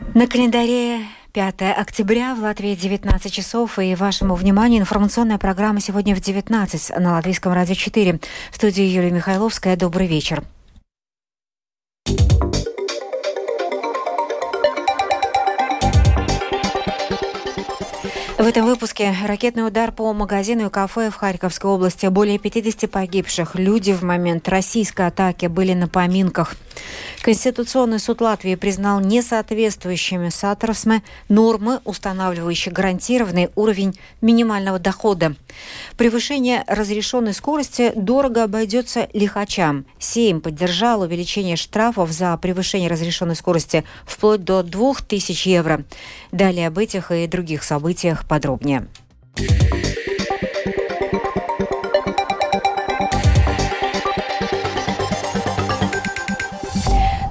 На календаре 5 октября в Латвии 19 часов. И вашему вниманию информационная программа сегодня в 19 на Латвийском радио 4. В студии Юлия Михайловская. Добрый вечер. В этом выпуске ракетный удар по магазину и кафе в Харьковской области. Более 50 погибших. Люди в момент российской атаки были на поминках. Конституционный суд Латвии признал несоответствующими саторсме нормы, устанавливающие гарантированный уровень минимального дохода. Превышение разрешенной скорости дорого обойдется лихачам. Сейм поддержал увеличение штрафов за превышение разрешенной скорости вплоть до 2000 евро. Далее об этих и других событиях подробнее.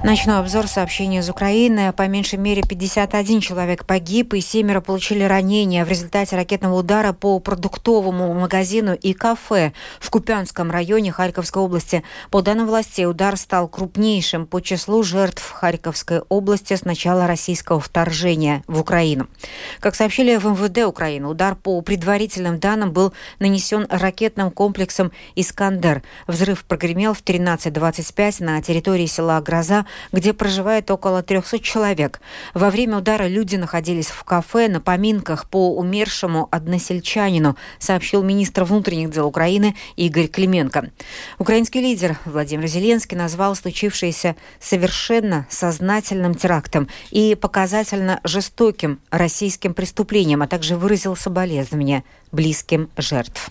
Начну обзор сообщения из Украины. По меньшей мере 51 человек погиб и семеро получили ранения в результате ракетного удара по продуктовому магазину и кафе в Купянском районе Харьковской области. По данным властей, удар стал крупнейшим по числу жертв Харьковской области с начала российского вторжения в Украину. Как сообщили в МВД Украины, удар по предварительным данным был нанесен ракетным комплексом «Искандер». Взрыв прогремел в 13.25 на территории села Гроза где проживает около 300 человек. Во время удара люди находились в кафе на поминках по умершему односельчанину, сообщил министр внутренних дел Украины Игорь Клименко. Украинский лидер Владимир Зеленский назвал случившееся совершенно сознательным терактом и показательно жестоким российским преступлением, а также выразил соболезнования близким жертв.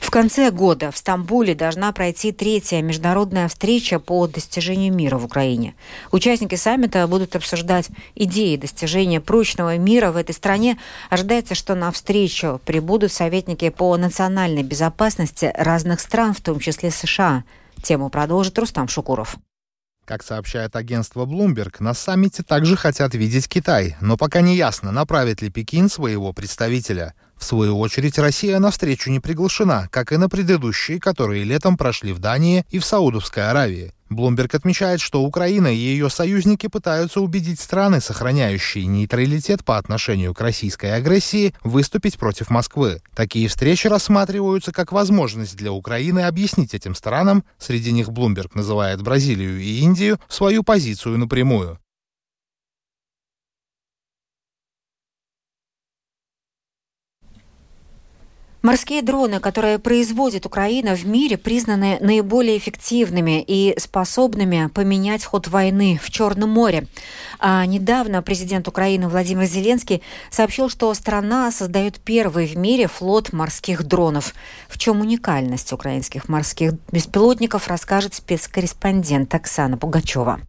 В конце года в Стамбуле должна пройти третья международная встреча по достижению мира в Украине. Участники саммита будут обсуждать идеи достижения прочного мира в этой стране. Ожидается, что на встречу прибудут советники по национальной безопасности разных стран, в том числе США. Тему продолжит Рустам Шукуров. Как сообщает агентство Bloomberg, на саммите также хотят видеть Китай, но пока не ясно, направит ли Пекин своего представителя. В свою очередь, Россия на встречу не приглашена, как и на предыдущие, которые летом прошли в Дании и в Саудовской Аравии. Блумберг отмечает, что Украина и ее союзники пытаются убедить страны, сохраняющие нейтралитет по отношению к российской агрессии, выступить против Москвы. Такие встречи рассматриваются как возможность для Украины объяснить этим странам, среди них Блумберг называет Бразилию и Индию, свою позицию напрямую. Морские дроны, которые производит Украина в мире, признаны наиболее эффективными и способными поменять ход войны в Черном море. А недавно президент Украины Владимир Зеленский сообщил, что страна создает первый в мире флот морских дронов. В чем уникальность украинских морских беспилотников, расскажет спецкорреспондент Оксана Пугачева.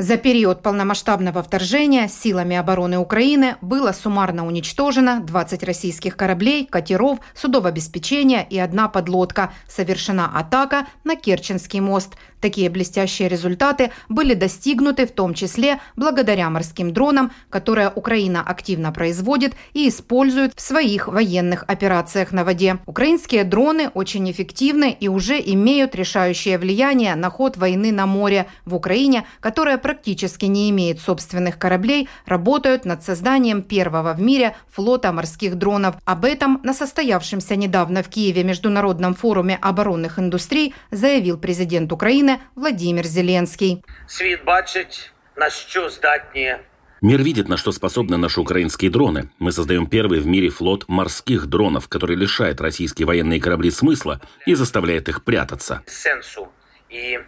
За период полномасштабного вторжения силами обороны Украины было суммарно уничтожено 20 российских кораблей, катеров, судов обеспечения и одна подлодка. Совершена атака на Керченский мост. Такие блестящие результаты были достигнуты в том числе благодаря морским дронам, которые Украина активно производит и использует в своих военных операциях на воде. Украинские дроны очень эффективны и уже имеют решающее влияние на ход войны на море. В Украине, которая практически не имеет собственных кораблей, работают над созданием первого в мире флота морских дронов. Об этом на состоявшемся недавно в Киеве Международном форуме оборонных индустрий заявил президент Украины Владимир Зеленский. Свет бачить, на что здатні Мир видит, на что способны наши украинские дроны. Мы создаем первый в мире флот морских дронов, который лишает российские военные корабли смысла и заставляет их прятаться. Сенсу и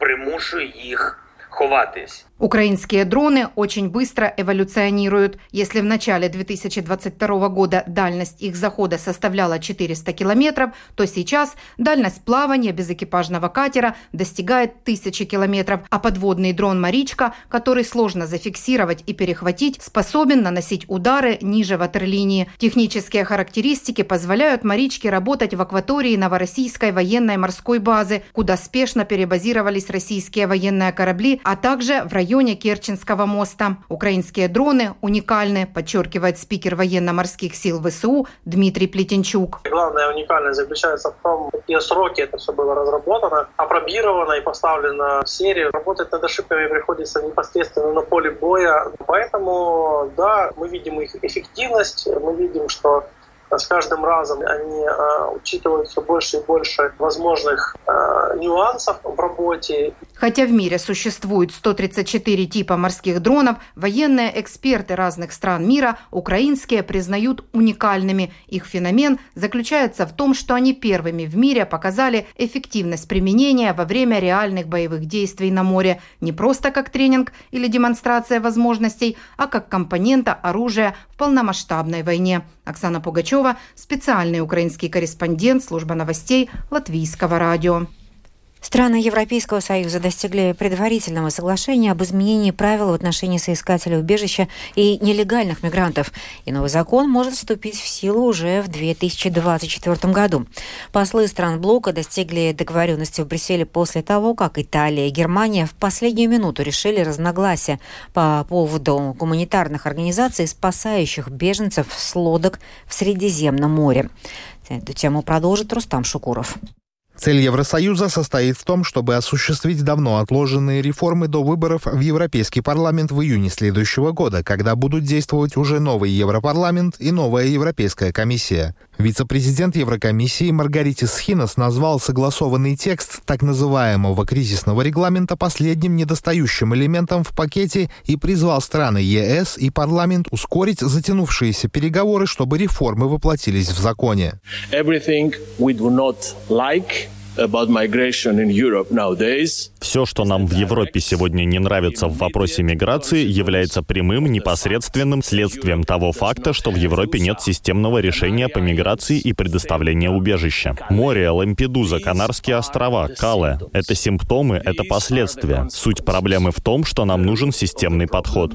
примушує их ховатись. Украинские дроны очень быстро эволюционируют. Если в начале 2022 года дальность их захода составляла 400 километров, то сейчас дальность плавания без экипажного катера достигает 1000 километров, а подводный дрон «Маричка», который сложно зафиксировать и перехватить, способен наносить удары ниже ватерлинии. Технические характеристики позволяют «Маричке» работать в акватории Новороссийской военной морской базы, куда спешно перебазировались российские военные корабли, а также в районе районе Керченского моста. Украинские дроны уникальны, подчеркивает спикер военно-морских сил ВСУ Дмитрий Плетенчук. Главная уникальность заключается в том, какие сроки это все было разработано, опробировано и поставлено в серию. Работать над ошибками приходится непосредственно на поле боя. Поэтому, да, мы видим их эффективность, мы видим, что с каждым разом они э, учитывают все больше и больше возможных э, нюансов в работе. Хотя в мире существует 134 типа морских дронов, военные эксперты разных стран мира украинские признают уникальными. Их феномен заключается в том, что они первыми в мире показали эффективность применения во время реальных боевых действий на море не просто как тренинг или демонстрация возможностей, а как компонента оружия в полномасштабной войне. Оксана Пугачева, специальный украинский корреспондент служба новостей Латвийского радио. Страны Европейского Союза достигли предварительного соглашения об изменении правил в отношении соискателей убежища и нелегальных мигрантов. И новый закон может вступить в силу уже в 2024 году. Послы стран блока достигли договоренности в Брюсселе после того, как Италия и Германия в последнюю минуту решили разногласия по поводу гуманитарных организаций, спасающих беженцев с лодок в Средиземном море. Эту тему продолжит Рустам Шукуров. Цель Евросоюза состоит в том, чтобы осуществить давно отложенные реформы до выборов в Европейский парламент в июне следующего года, когда будут действовать уже новый Европарламент и новая Европейская комиссия. Вице-президент Еврокомиссии Маргаритис Хинос назвал согласованный текст так называемого кризисного регламента последним недостающим элементом в пакете и призвал страны ЕС и парламент ускорить затянувшиеся переговоры, чтобы реформы воплотились в законе. Everything we do not like все, что нам в Европе сегодня не нравится в вопросе миграции, является прямым, непосредственным следствием того факта, что в Европе нет системного решения по миграции и предоставления убежища. Море, Лампедуза, Канарские острова, Кале — это симптомы, это последствия. Суть проблемы в том, что нам нужен системный подход.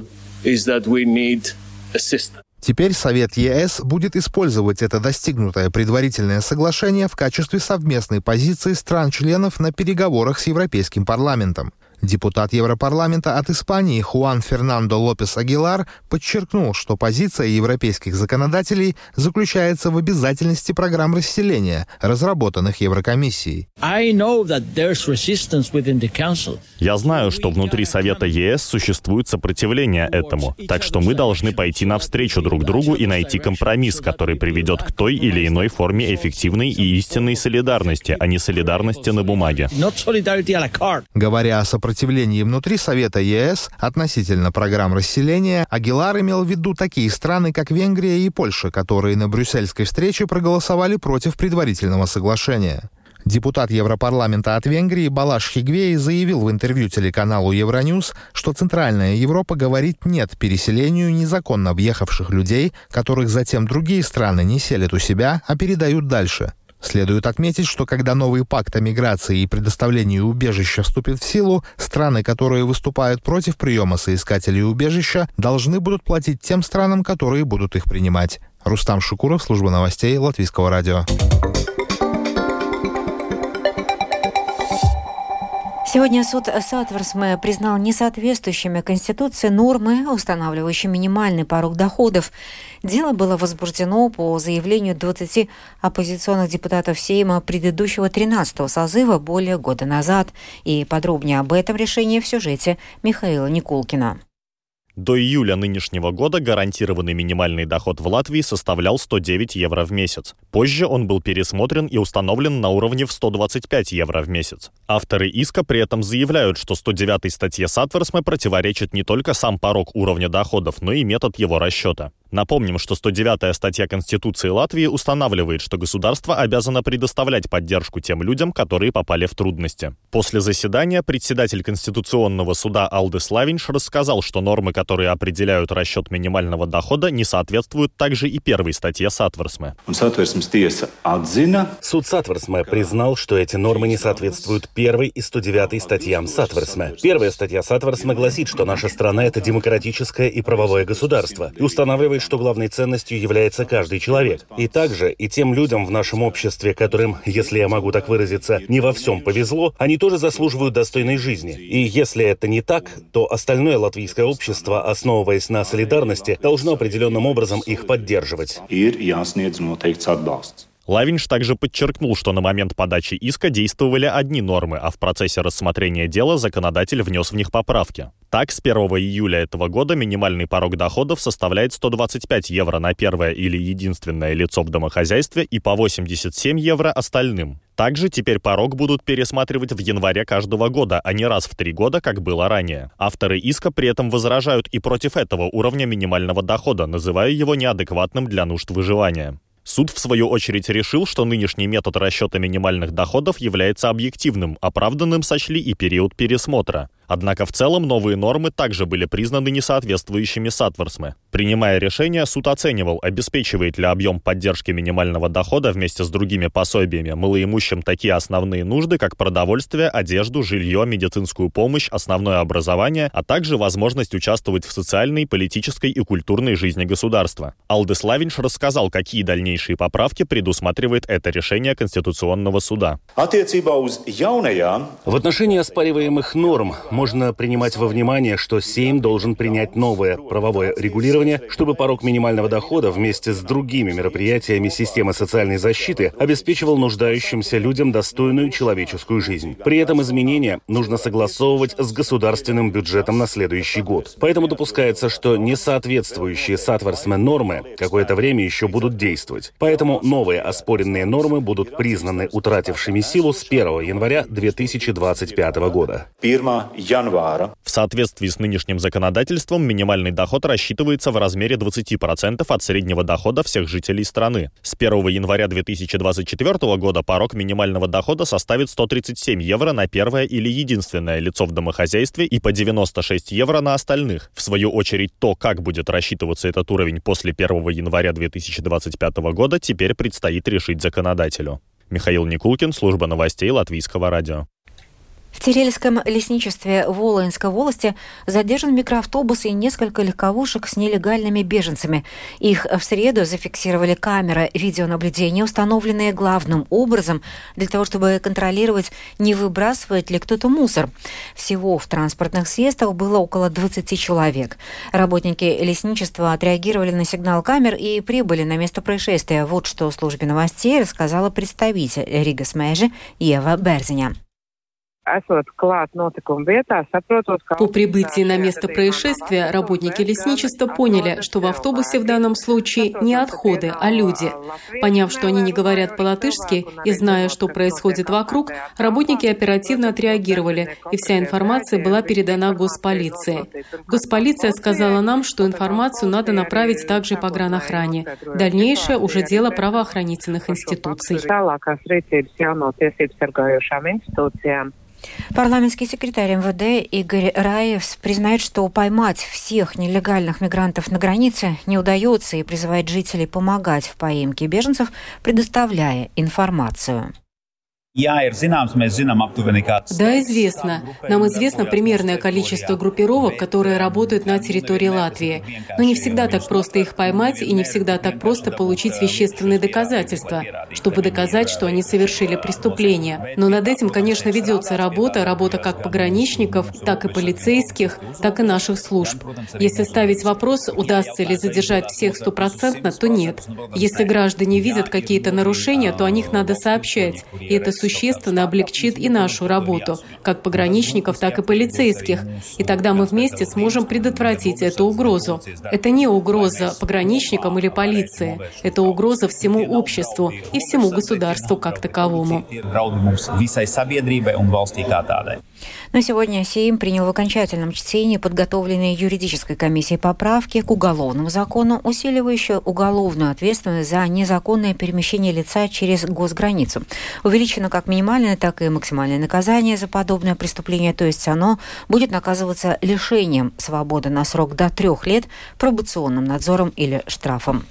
Теперь Совет ЕС будет использовать это достигнутое предварительное соглашение в качестве совместной позиции стран-членов на переговорах с Европейским парламентом. Депутат Европарламента от Испании Хуан Фернандо Лопес Агилар подчеркнул, что позиция европейских законодателей заключается в обязательности программ расселения, разработанных Еврокомиссией. Я знаю, что внутри Совета ЕС существует сопротивление этому, так что мы должны пойти навстречу друг другу и найти компромисс, который приведет к той или иной форме эффективной и истинной солидарности, а не солидарности на бумаге. Говоря о сопротивлении, внутри Совета ЕС относительно программ расселения, Агилар имел в виду такие страны, как Венгрия и Польша, которые на брюссельской встрече проголосовали против предварительного соглашения. Депутат Европарламента от Венгрии Балаш Хигвей заявил в интервью телеканалу Евроньюз, что Центральная Европа говорит «нет» переселению незаконно въехавших людей, которых затем другие страны не селят у себя, а передают дальше – Следует отметить, что когда новый пакт о миграции и предоставлении убежища вступит в силу, страны, которые выступают против приема соискателей убежища, должны будут платить тем странам, которые будут их принимать. Рустам Шукуров, служба новостей Латвийского радио. Сегодня суд Сатверсме признал несоответствующими Конституции нормы, устанавливающие минимальный порог доходов. Дело было возбуждено по заявлению 20 оппозиционных депутатов Сейма предыдущего 13-го созыва более года назад. И подробнее об этом решении в сюжете Михаила Никулкина. До июля нынешнего года гарантированный минимальный доход в Латвии составлял 109 евро в месяц. Позже он был пересмотрен и установлен на уровне в 125 евро в месяц. Авторы иска при этом заявляют, что 109 статье Сатверсме противоречит не только сам порог уровня доходов, но и метод его расчета. Напомним, что 109-я статья Конституции Латвии устанавливает, что государство обязано предоставлять поддержку тем людям, которые попали в трудности. После заседания председатель Конституционного суда Алдис Лавиньш рассказал, что нормы, которые определяют расчет минимального дохода, не соответствуют также и первой статье Сатверсме. Суд Сатверсме признал, что эти нормы не соответствуют первой и 109 статьям Сатверсме. Первая статья Сатверсме гласит, что наша страна — это демократическое и правовое государство и устанавливает, что главной ценностью является каждый человек. И также и тем людям в нашем обществе, которым, если я могу так выразиться, не во всем повезло, они тоже заслуживают достойной жизни. И если это не так, то остальное латвийское общество, основываясь на солидарности, должно определенным образом их поддерживать. Лавинш также подчеркнул, что на момент подачи иска действовали одни нормы, а в процессе рассмотрения дела законодатель внес в них поправки. Так, с 1 июля этого года минимальный порог доходов составляет 125 евро на первое или единственное лицо в домохозяйстве и по 87 евро остальным. Также теперь порог будут пересматривать в январе каждого года, а не раз в три года, как было ранее. Авторы иска при этом возражают и против этого уровня минимального дохода, называя его неадекватным для нужд выживания. Суд, в свою очередь, решил, что нынешний метод расчета минимальных доходов является объективным, оправданным сочли и период пересмотра. Однако в целом новые нормы также были признаны несоответствующими Сатворсме. Принимая решение, суд оценивал, обеспечивает ли объем поддержки минимального дохода вместе с другими пособиями малоимущим такие основные нужды, как продовольствие, одежду, жилье, медицинскую помощь, основное образование, а также возможность участвовать в социальной, политической и культурной жизни государства. Алдес Лавинш рассказал, какие дальнейшие поправки предусматривает это решение Конституционного суда. В отношении оспариваемых норм можно принимать во внимание, что Сейм должен принять новое правовое регулирование, чтобы порог минимального дохода вместе с другими мероприятиями системы социальной защиты обеспечивал нуждающимся людям достойную человеческую жизнь. При этом изменения нужно согласовывать с государственным бюджетом на следующий год. Поэтому допускается, что несоответствующие сатворсме нормы какое-то время еще будут действовать. Поэтому новые оспоренные нормы будут признаны утратившими силу с 1 января 2025 года января. В соответствии с нынешним законодательством минимальный доход рассчитывается в размере 20% от среднего дохода всех жителей страны. С 1 января 2024 года порог минимального дохода составит 137 евро на первое или единственное лицо в домохозяйстве и по 96 евро на остальных. В свою очередь, то, как будет рассчитываться этот уровень после 1 января 2025 года, теперь предстоит решить законодателю. Михаил Никулкин, служба новостей Латвийского радио. В Терельском лесничестве Волынской волости задержан микроавтобус и несколько легковушек с нелегальными беженцами. Их в среду зафиксировали камеры видеонаблюдения, установленные главным образом для того, чтобы контролировать, не выбрасывает ли кто-то мусор. Всего в транспортных средствах было около 20 человек. Работники лесничества отреагировали на сигнал камер и прибыли на место происшествия. Вот что службе новостей рассказала представитель Рига Смежи Ева Берзиня. По прибытии на место происшествия работники лесничества поняли, что в автобусе в данном случае не отходы, а люди. Поняв, что они не говорят по-латышски и зная, что происходит вокруг, работники оперативно отреагировали, и вся информация была передана госполиции. Госполиция сказала нам, что информацию надо направить также по гранохране. Дальнейшее уже дело правоохранительных институций. Парламентский секретарь МВД Игорь Раев признает, что поймать всех нелегальных мигрантов на границе не удается и призывает жителей помогать в поимке беженцев, предоставляя информацию. Да, известно. Нам известно примерное количество группировок, которые работают на территории Латвии. Но не всегда так просто их поймать и не всегда так просто получить вещественные доказательства, чтобы доказать, что они совершили преступление. Но над этим, конечно, ведется работа, работа как пограничников, так и полицейских, так и наших служб. Если ставить вопрос, удастся ли задержать всех стопроцентно, то нет. Если граждане видят какие-то нарушения, то о них надо сообщать. И это существенно облегчит и нашу работу, как пограничников, так и полицейских. И тогда мы вместе сможем предотвратить эту угрозу. Это не угроза пограничникам или полиции. Это угроза всему обществу и всему государству как таковому. Но сегодня Сейм принял в окончательном чтении подготовленные юридической комиссией поправки к уголовному закону, усиливающие уголовную ответственность за незаконное перемещение лица через госграницу. Увеличено как минимальное, так и максимальное наказание за подобное преступление, то есть оно будет наказываться лишением свободы на срок до трех лет, пробационным надзором или штрафом.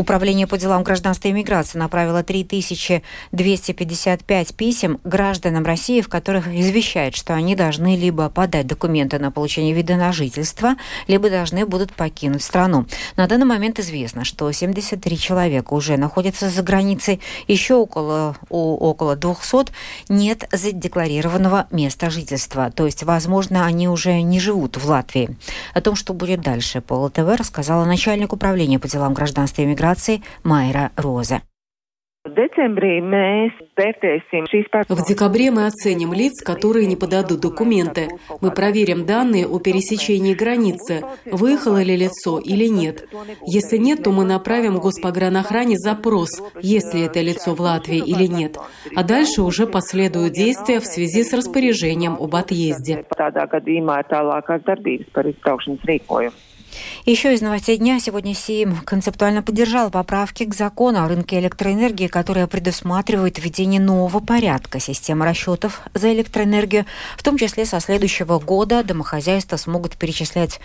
Управление по делам гражданства и миграции направило 3255 писем гражданам России, в которых извещает, что они должны либо подать документы на получение вида на жительство, либо должны будут покинуть страну. На данный момент известно, что 73 человека уже находятся за границей, еще около, около 200 нет задекларированного места жительства. То есть, возможно, они уже не живут в Латвии. О том, что будет дальше, по ЛТВ рассказала начальник управления по делам гражданства и миграции Майра Роза. В декабре мы оценим лиц, которые не подадут документы. Мы проверим данные о пересечении границы, выехало ли лицо или нет. Если нет, то мы направим Госпогранохране запрос, есть ли это лицо в Латвии или нет. А дальше уже последуют действия в связи с распоряжением об отъезде. Еще из новостей дня сегодня Сейм концептуально поддержал поправки к закону о рынке электроэнергии, которые предусматривают введение нового порядка системы расчетов за электроэнергию. В том числе со следующего года домохозяйства смогут перечислять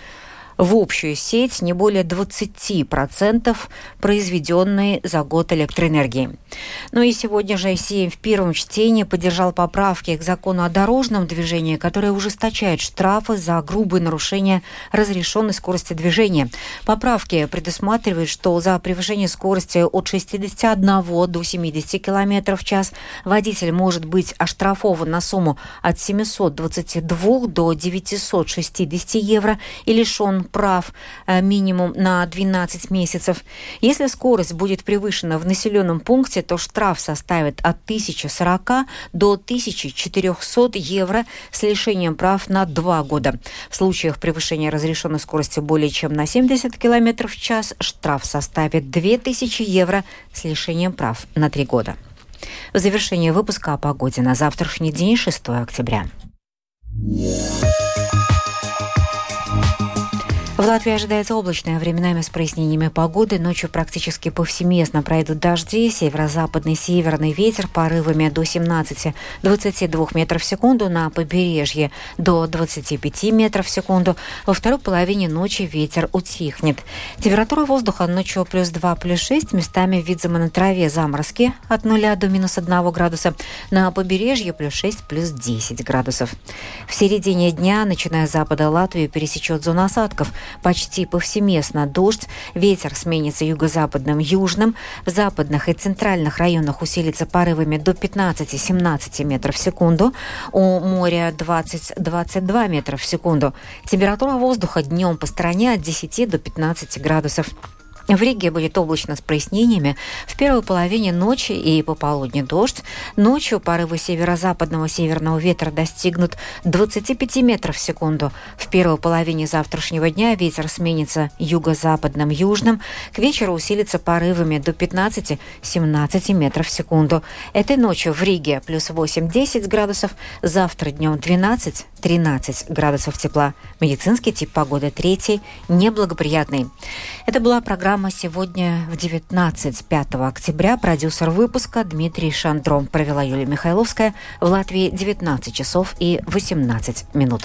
в общую сеть не более 20% произведенной за год электроэнергии. Ну и сегодня же Сейм в первом чтении поддержал поправки к закону о дорожном движении, которые ужесточают штрафы за грубые нарушения разрешенной скорости движения. Поправки предусматривают, что за превышение скорости от 61 до 70 км в час водитель может быть оштрафован на сумму от 722 до 960 евро и лишен прав э, минимум на 12 месяцев. Если скорость будет превышена в населенном пункте, то штраф составит от 1040 до 1400 евро с лишением прав на 2 года. В случаях превышения разрешенной скорости более чем на 70 км в час штраф составит 2000 евро с лишением прав на 3 года. В завершение выпуска о погоде на завтрашний день, 6 октября. В Латвии ожидается облачное, временами с прояснениями погоды. Ночью практически повсеместно пройдут дожди. Северо-западный северный ветер порывами до 17-22 метров в секунду. На побережье до 25 метров в секунду. Во второй половине ночи ветер утихнет. Температура воздуха ночью плюс 2, плюс 6. Местами видимо на траве заморозки от 0 до минус 1 градуса. На побережье плюс 6, плюс 10 градусов. В середине дня, начиная с запада Латвии, пересечет зона осадков – почти повсеместно дождь. Ветер сменится юго-западным, южным. В западных и центральных районах усилится порывами до 15-17 метров в секунду. У моря 20-22 метра в секунду. Температура воздуха днем по стране от 10 до 15 градусов. В Риге будет облачно с прояснениями. В первой половине ночи и пополудни дождь. Ночью порывы северо-западного северного ветра достигнут 25 метров в секунду. В первой половине завтрашнего дня ветер сменится юго-западным южным. К вечеру усилится порывами до 15-17 метров в секунду. Этой ночью в Риге плюс 8-10 градусов. Завтра днем 12-13 градусов тепла. Медицинский тип погоды третий, неблагоприятный. Это была программа Программа сегодня в 19, 5 октября. Продюсер выпуска Дмитрий Шандром. Провела Юлия Михайловская. В Латвии 19 часов и 18 минут.